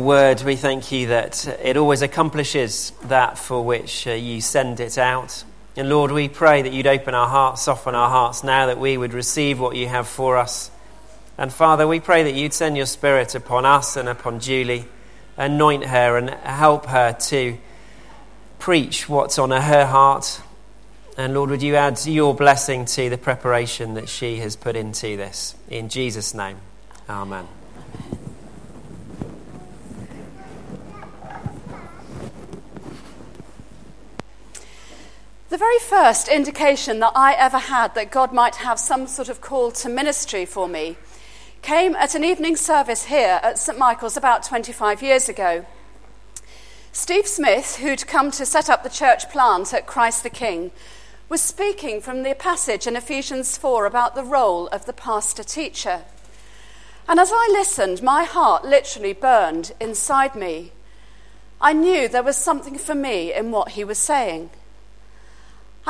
Word, we thank you that it always accomplishes that for which uh, you send it out. And Lord, we pray that you'd open our hearts, soften our hearts now that we would receive what you have for us. And Father, we pray that you'd send your Spirit upon us and upon Julie, anoint her and help her to preach what's on her heart. And Lord, would you add your blessing to the preparation that she has put into this? In Jesus' name, amen. The very first indication that I ever had that God might have some sort of call to ministry for me came at an evening service here at St Michael's about 25 years ago. Steve Smith, who'd come to set up the church plant at Christ the King, was speaking from the passage in Ephesians 4 about the role of the pastor teacher. And as I listened, my heart literally burned inside me. I knew there was something for me in what he was saying.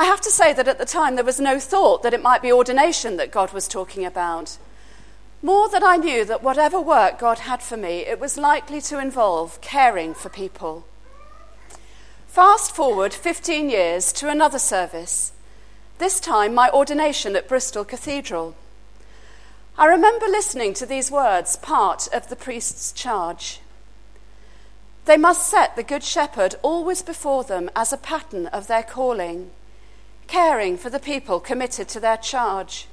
I have to say that at the time there was no thought that it might be ordination that God was talking about. More that I knew that whatever work God had for me, it was likely to involve caring for people. Fast forward 15 years to another service, this time my ordination at Bristol Cathedral. I remember listening to these words, part of the priest's charge. They must set the Good Shepherd always before them as a pattern of their calling caring for the people committed to their charge.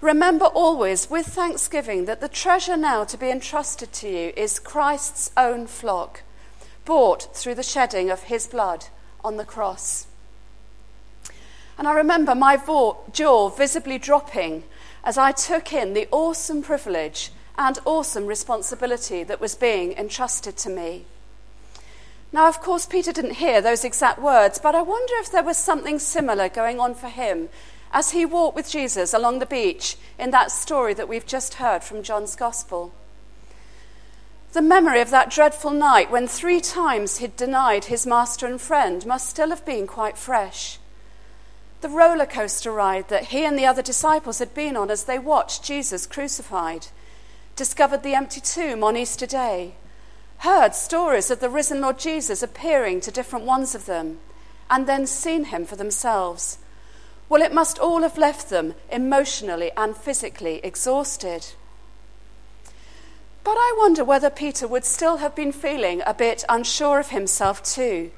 Remember always with thanksgiving that the treasure now to be entrusted to you is Christ's own flock, bought through the shedding of his blood on the cross. And I remember my jaw visibly dropping as I took in the awesome privilege and awesome responsibility that was being entrusted to me. Now, of course, Peter didn't hear those exact words, but I wonder if there was something similar going on for him as he walked with Jesus along the beach in that story that we've just heard from John's Gospel. The memory of that dreadful night when three times he'd denied his master and friend must still have been quite fresh. The roller coaster ride that he and the other disciples had been on as they watched Jesus crucified, discovered the empty tomb on Easter Day, heard stories of the risen Lord Jesus appearing to different ones of them, and then seen him for themselves. Well, it must all have left them emotionally and physically exhausted. But I wonder whether Peter would still have been feeling a bit unsure of himself, too.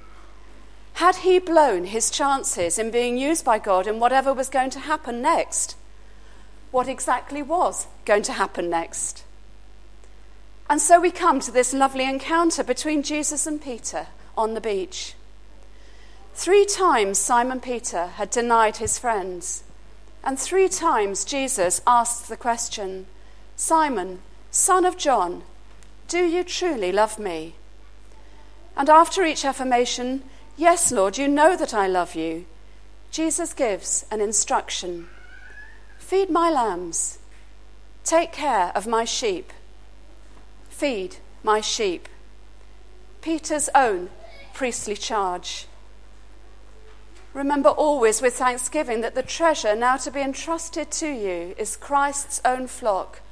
Had he blown his chances in being used by God in whatever was going to happen next? What exactly was going to happen next? And so we come to this lovely encounter between Jesus and Peter on the beach. Three times Simon Peter had denied his friends, and three times Jesus asked the question Simon, son of John, do you truly love me? And after each affirmation, Yes, Lord, you know that I love you, Jesus gives an instruction Feed my lambs, take care of my sheep. Feed my sheep. Peter's own priestly charge. Remember always with thanksgiving that the treasure now to be entrusted to you is Christ's own flock,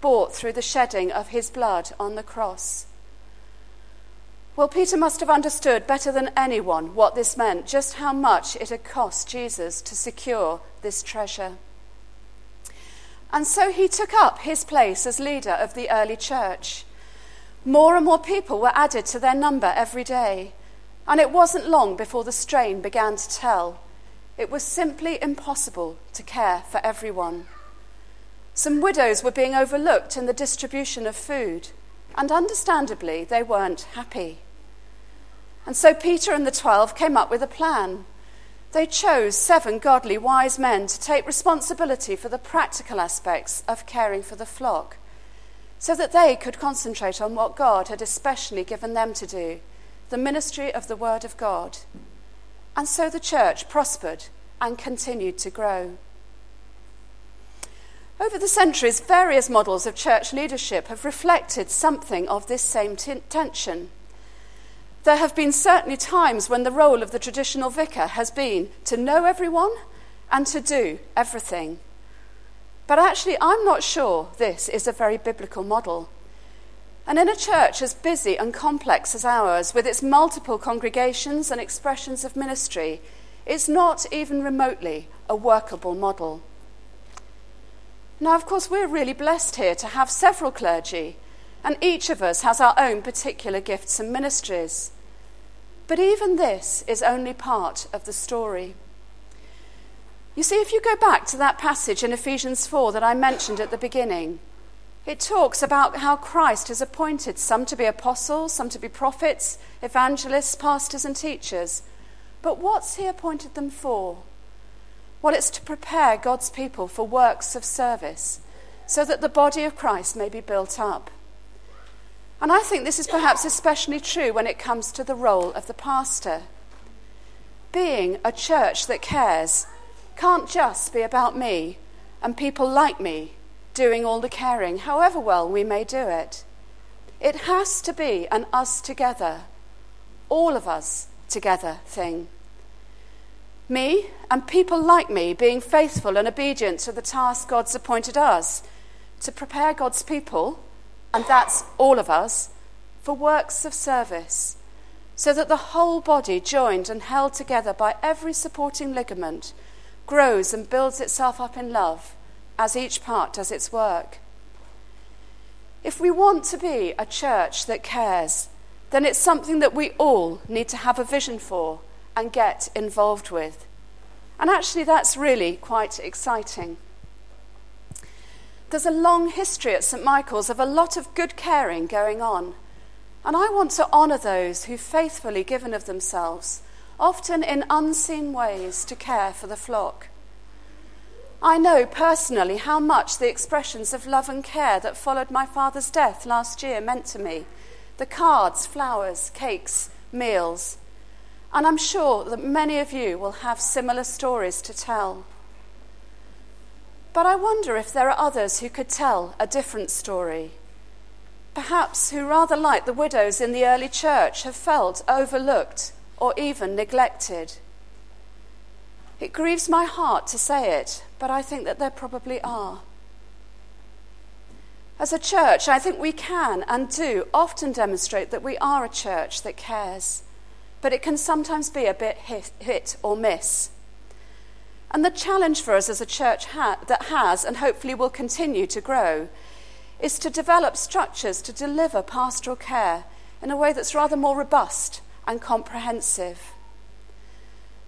bought through the shedding of his blood on the cross. Well, Peter must have understood better than anyone what this meant, just how much it had cost Jesus to secure this treasure. And so he took up his place as leader of the early church. More and more people were added to their number every day, and it wasn't long before the strain began to tell. It was simply impossible to care for everyone. Some widows were being overlooked in the distribution of food, and understandably, they weren't happy. And so Peter and the twelve came up with a plan. They chose seven godly, wise men to take responsibility for the practical aspects of caring for the flock so that they could concentrate on what God had especially given them to do the ministry of the Word of God. And so the church prospered and continued to grow. Over the centuries, various models of church leadership have reflected something of this same t- tension. There have been certainly times when the role of the traditional vicar has been to know everyone and to do everything. But actually, I'm not sure this is a very biblical model. And in a church as busy and complex as ours, with its multiple congregations and expressions of ministry, it's not even remotely a workable model. Now, of course, we're really blessed here to have several clergy, and each of us has our own particular gifts and ministries. But even this is only part of the story. You see, if you go back to that passage in Ephesians 4 that I mentioned at the beginning, it talks about how Christ has appointed some to be apostles, some to be prophets, evangelists, pastors, and teachers. But what's he appointed them for? Well, it's to prepare God's people for works of service so that the body of Christ may be built up. And I think this is perhaps especially true when it comes to the role of the pastor. Being a church that cares can't just be about me and people like me doing all the caring, however well we may do it. It has to be an us together, all of us together thing. Me and people like me being faithful and obedient to the task God's appointed us to prepare God's people, and that's all of us, for works of service, so that the whole body, joined and held together by every supporting ligament, grows and builds itself up in love as each part does its work. If we want to be a church that cares, then it's something that we all need to have a vision for and get involved with. And actually, that's really quite exciting. There's a long history at St. Michael's of a lot of good caring going on. And I want to honour those who've faithfully given of themselves, often in unseen ways, to care for the flock. I know personally how much the expressions of love and care that followed my father's death last year meant to me the cards, flowers, cakes, meals. And I'm sure that many of you will have similar stories to tell. But I wonder if there are others who could tell a different story. Perhaps who, rather like the widows in the early church, have felt overlooked or even neglected. It grieves my heart to say it, but I think that there probably are. As a church, I think we can and do often demonstrate that we are a church that cares, but it can sometimes be a bit hit, hit or miss. And the challenge for us as a church ha- that has and hopefully will continue to grow is to develop structures to deliver pastoral care in a way that's rather more robust and comprehensive.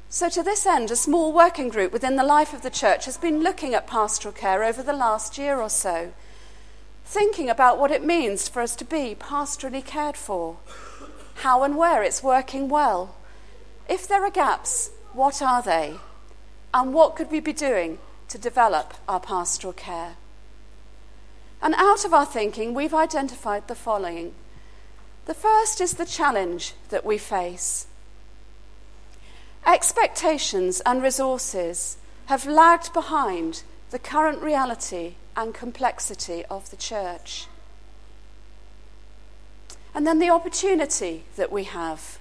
So, to this end, a small working group within the life of the church has been looking at pastoral care over the last year or so, thinking about what it means for us to be pastorally cared for, how and where it's working well. If there are gaps, what are they? And what could we be doing to develop our pastoral care? And out of our thinking, we've identified the following. The first is the challenge that we face. Expectations and resources have lagged behind the current reality and complexity of the church. And then the opportunity that we have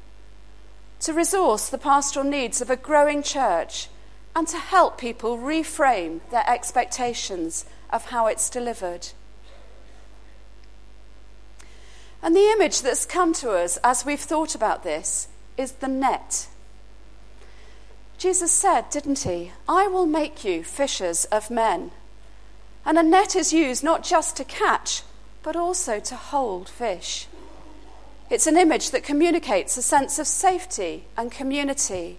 to resource the pastoral needs of a growing church and to help people reframe their expectations of how it's delivered. And the image that's come to us as we've thought about this is the net. Jesus said, didn't he? I will make you fishers of men. And a net is used not just to catch, but also to hold fish. It's an image that communicates a sense of safety and community.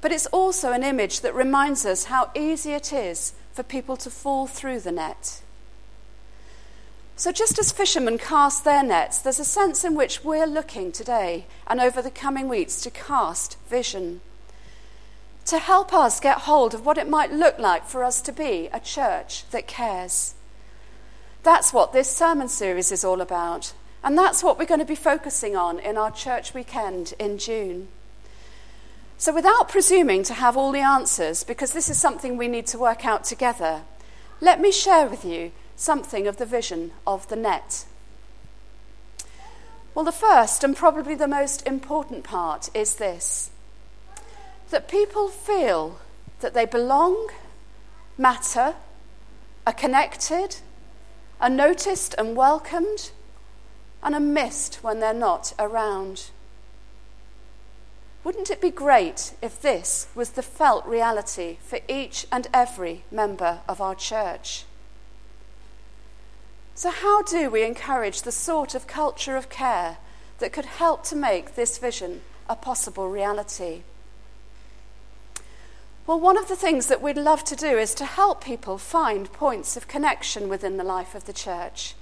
But it's also an image that reminds us how easy it is for people to fall through the net. So, just as fishermen cast their nets, there's a sense in which we're looking today and over the coming weeks to cast vision to help us get hold of what it might look like for us to be a church that cares. That's what this sermon series is all about, and that's what we're going to be focusing on in our church weekend in June. So, without presuming to have all the answers, because this is something we need to work out together, let me share with you something of the vision of the net. Well, the first and probably the most important part is this that people feel that they belong, matter, are connected, are noticed and welcomed, and are missed when they're not around. Wouldn't it be great if this was the felt reality for each and every member of our church? So, how do we encourage the sort of culture of care that could help to make this vision a possible reality? Well, one of the things that we'd love to do is to help people find points of connection within the life of the church.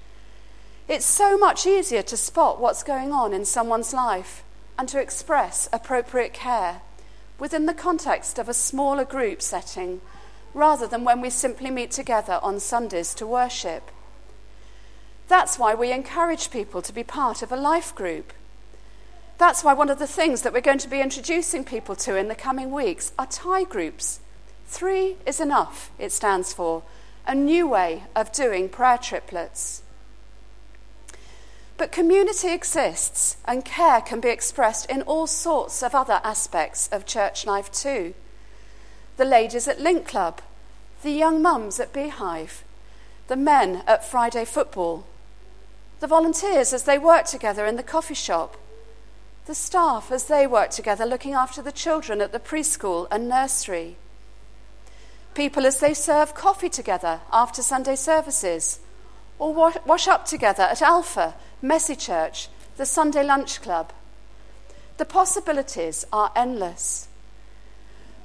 It's so much easier to spot what's going on in someone's life and to express appropriate care within the context of a smaller group setting rather than when we simply meet together on Sundays to worship. That's why we encourage people to be part of a life group. That's why one of the things that we're going to be introducing people to in the coming weeks are tie groups. Three is enough, it stands for, a new way of doing prayer triplets. But community exists, and care can be expressed in all sorts of other aspects of church life too. The ladies at Link Club, the young mums at Beehive, the men at Friday football, the volunteers as they work together in the coffee shop, the staff as they work together looking after the children at the preschool and nursery, people as they serve coffee together after Sunday services, or wash up together at Alpha Messy Church, the Sunday Lunch Club. The possibilities are endless.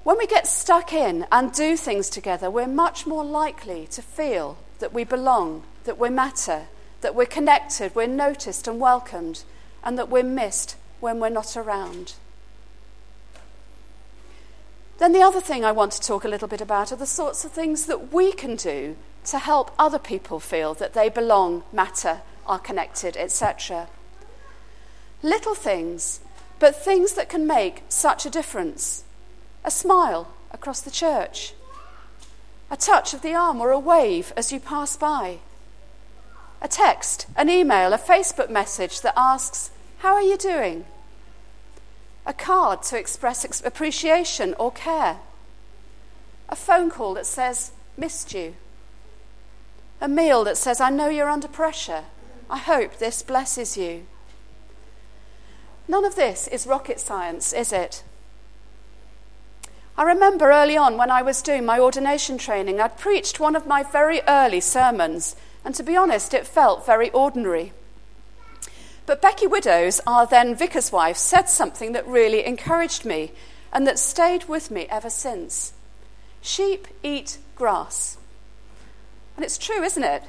When we get stuck in and do things together, we're much more likely to feel that we belong, that we matter, that we're connected, we're noticed and welcomed, and that we're missed when we're not around. Then, the other thing I want to talk a little bit about are the sorts of things that we can do to help other people feel that they belong, matter, are connected, etc. Little things, but things that can make such a difference. A smile across the church, a touch of the arm or a wave as you pass by, a text, an email, a Facebook message that asks, How are you doing? A card to express appreciation or care, a phone call that says, Missed you, a meal that says, I know you're under pressure. I hope this blesses you. None of this is rocket science, is it? I remember early on when I was doing my ordination training, I'd preached one of my very early sermons, and to be honest, it felt very ordinary. But Becky Widows, our then vicar's wife, said something that really encouraged me and that stayed with me ever since. Sheep eat grass. And it's true, isn't it?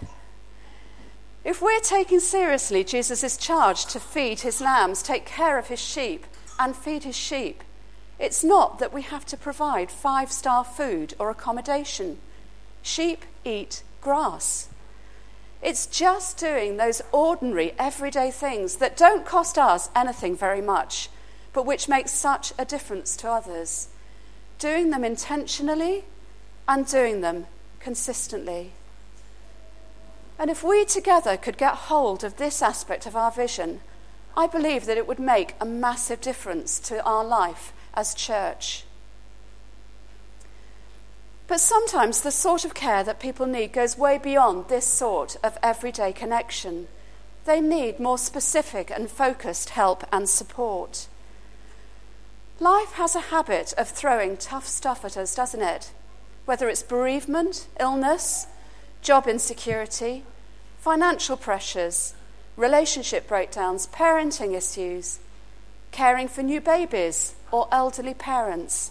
If we're taking seriously Jesus' charge to feed his lambs, take care of his sheep, and feed his sheep, it's not that we have to provide five star food or accommodation. Sheep eat grass. It's just doing those ordinary, everyday things that don't cost us anything very much, but which make such a difference to others. Doing them intentionally and doing them consistently. And if we together could get hold of this aspect of our vision, I believe that it would make a massive difference to our life as church. But sometimes the sort of care that people need goes way beyond this sort of everyday connection. They need more specific and focused help and support. Life has a habit of throwing tough stuff at us, doesn't it? Whether it's bereavement, illness, job insecurity, financial pressures, relationship breakdowns, parenting issues, caring for new babies or elderly parents,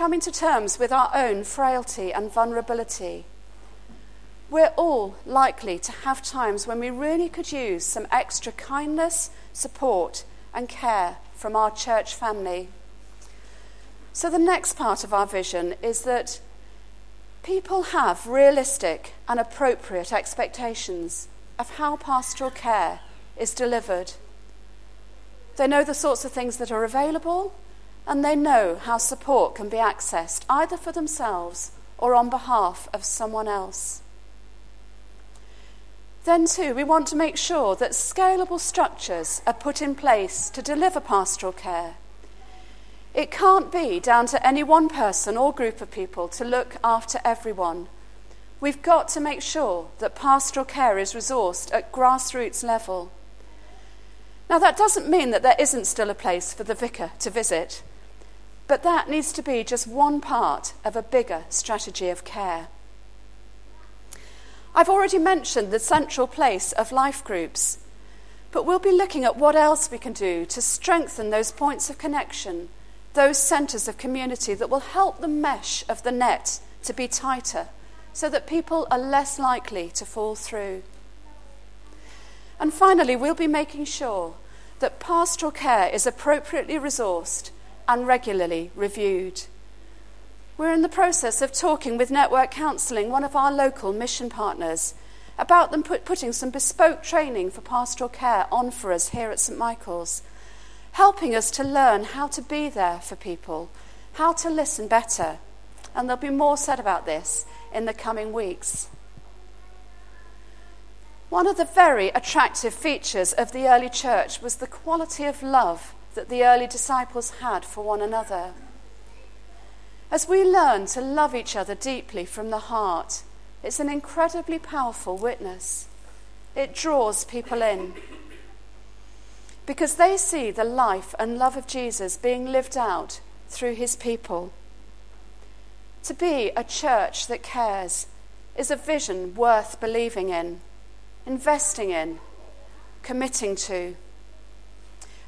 coming to terms with our own frailty and vulnerability. We're all likely to have times when we really could use some extra kindness, support, and care from our church family. So, the next part of our vision is that People have realistic and appropriate expectations of how pastoral care is delivered. They know the sorts of things that are available, and they know how support can be accessed either for themselves or on behalf of someone else. Then, too, we want to make sure that scalable structures are put in place to deliver pastoral care it can't be down to any one person or group of people to look after everyone. We've got to make sure that pastoral care is resourced at grassroots level. Now, that doesn't mean that there isn't still a place for the vicar to visit, but that needs to be just one part of a bigger strategy of care. I've already mentioned the central place of life groups, but we'll be looking at what else we can do to strengthen those points of connection, those centres of community that will help the mesh of the net to be tighter so that people are less likely to fall through. And finally, we'll be making sure that pastoral care is appropriately resourced and regularly reviewed. We're in the process of talking with Network Counselling, one of our local mission partners, about them put, putting some bespoke training for pastoral care on for us here at St Michael's, helping us to learn how to be there for people, how to listen better. And there'll be more said about this in the coming weeks. One of the very attractive features of the early church was the quality of love that the early disciples had for one another. As we learn to love each other deeply from the heart, it's an incredibly powerful witness. It draws people in because they see the life and love of Jesus being lived out through his people. To be a church that cares is a vision worth believing in investing in, committing to.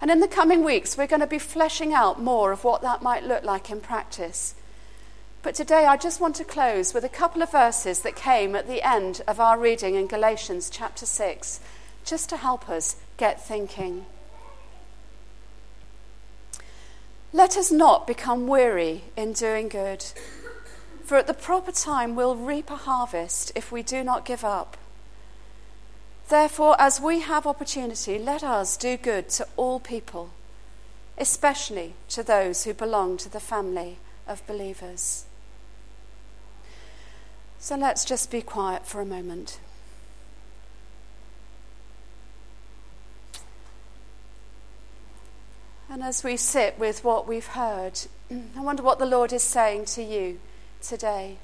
And in the coming weeks, we're going to be fleshing out more of what that might look like in practice. But today, I just want to close with a couple of verses that came at the end of our reading in Galatians chapter 6, just to help us get thinking. Let us not become weary in doing good, for at the proper time we'll reap a harvest if we do not give up. Therefore, as we have opportunity, let us do good to all people, especially to those who belong to the family of believers. So let's just be quiet for a moment. And as we sit with what we've heard, I wonder what the Lord is saying to you today.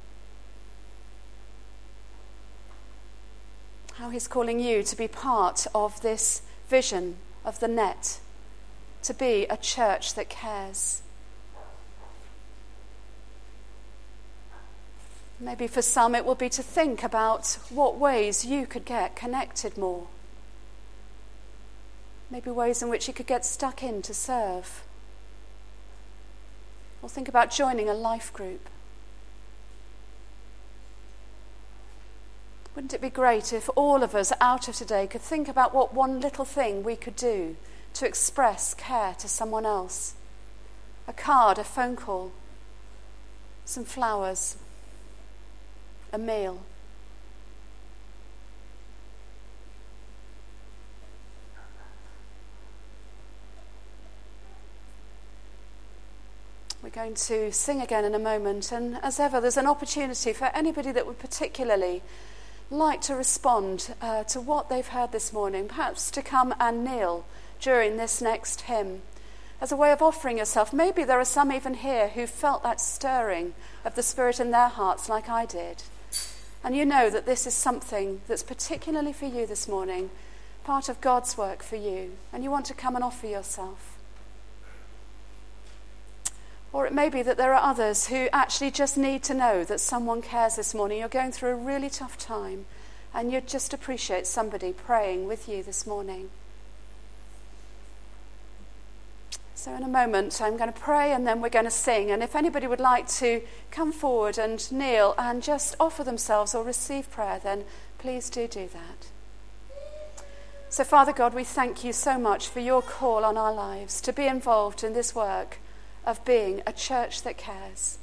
How He's calling you to be part of this vision of the net, to be a church that cares. Maybe for some it will be to think about what ways you could get connected more. Maybe ways in which you could get stuck in to serve. Or think about joining a life group. Wouldn't it be great if all of us out of today could think about what one little thing we could do to express care to someone else? A card, a phone call, some flowers, a meal. We're going to sing again in a moment, and as ever, there's an opportunity for anybody that would particularly like to respond uh, to what they've heard this morning, perhaps to come and kneel during this next hymn as a way of offering yourself. Maybe there are some even here who felt that stirring of the Spirit in their hearts, like I did. And you know that this is something that's particularly for you this morning, part of God's work for you, and you want to come and offer yourself. Or it may be that there are others who actually just need to know that someone cares this morning. You're going through a really tough time, and you'd just appreciate somebody praying with you this morning. So, in a moment, I'm going to pray and then we're going to sing. And if anybody would like to come forward and kneel and just offer themselves or receive prayer, then please do do that. So, Father God, we thank you so much for your call on our lives to be involved in this work of being a church that cares.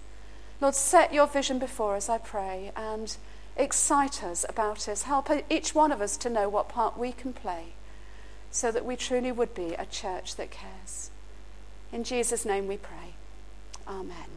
Lord, set your vision before us, I pray, and excite us about us. Help each one of us to know what part we can play so that we truly would be a church that cares. In Jesus' name we pray. Amen.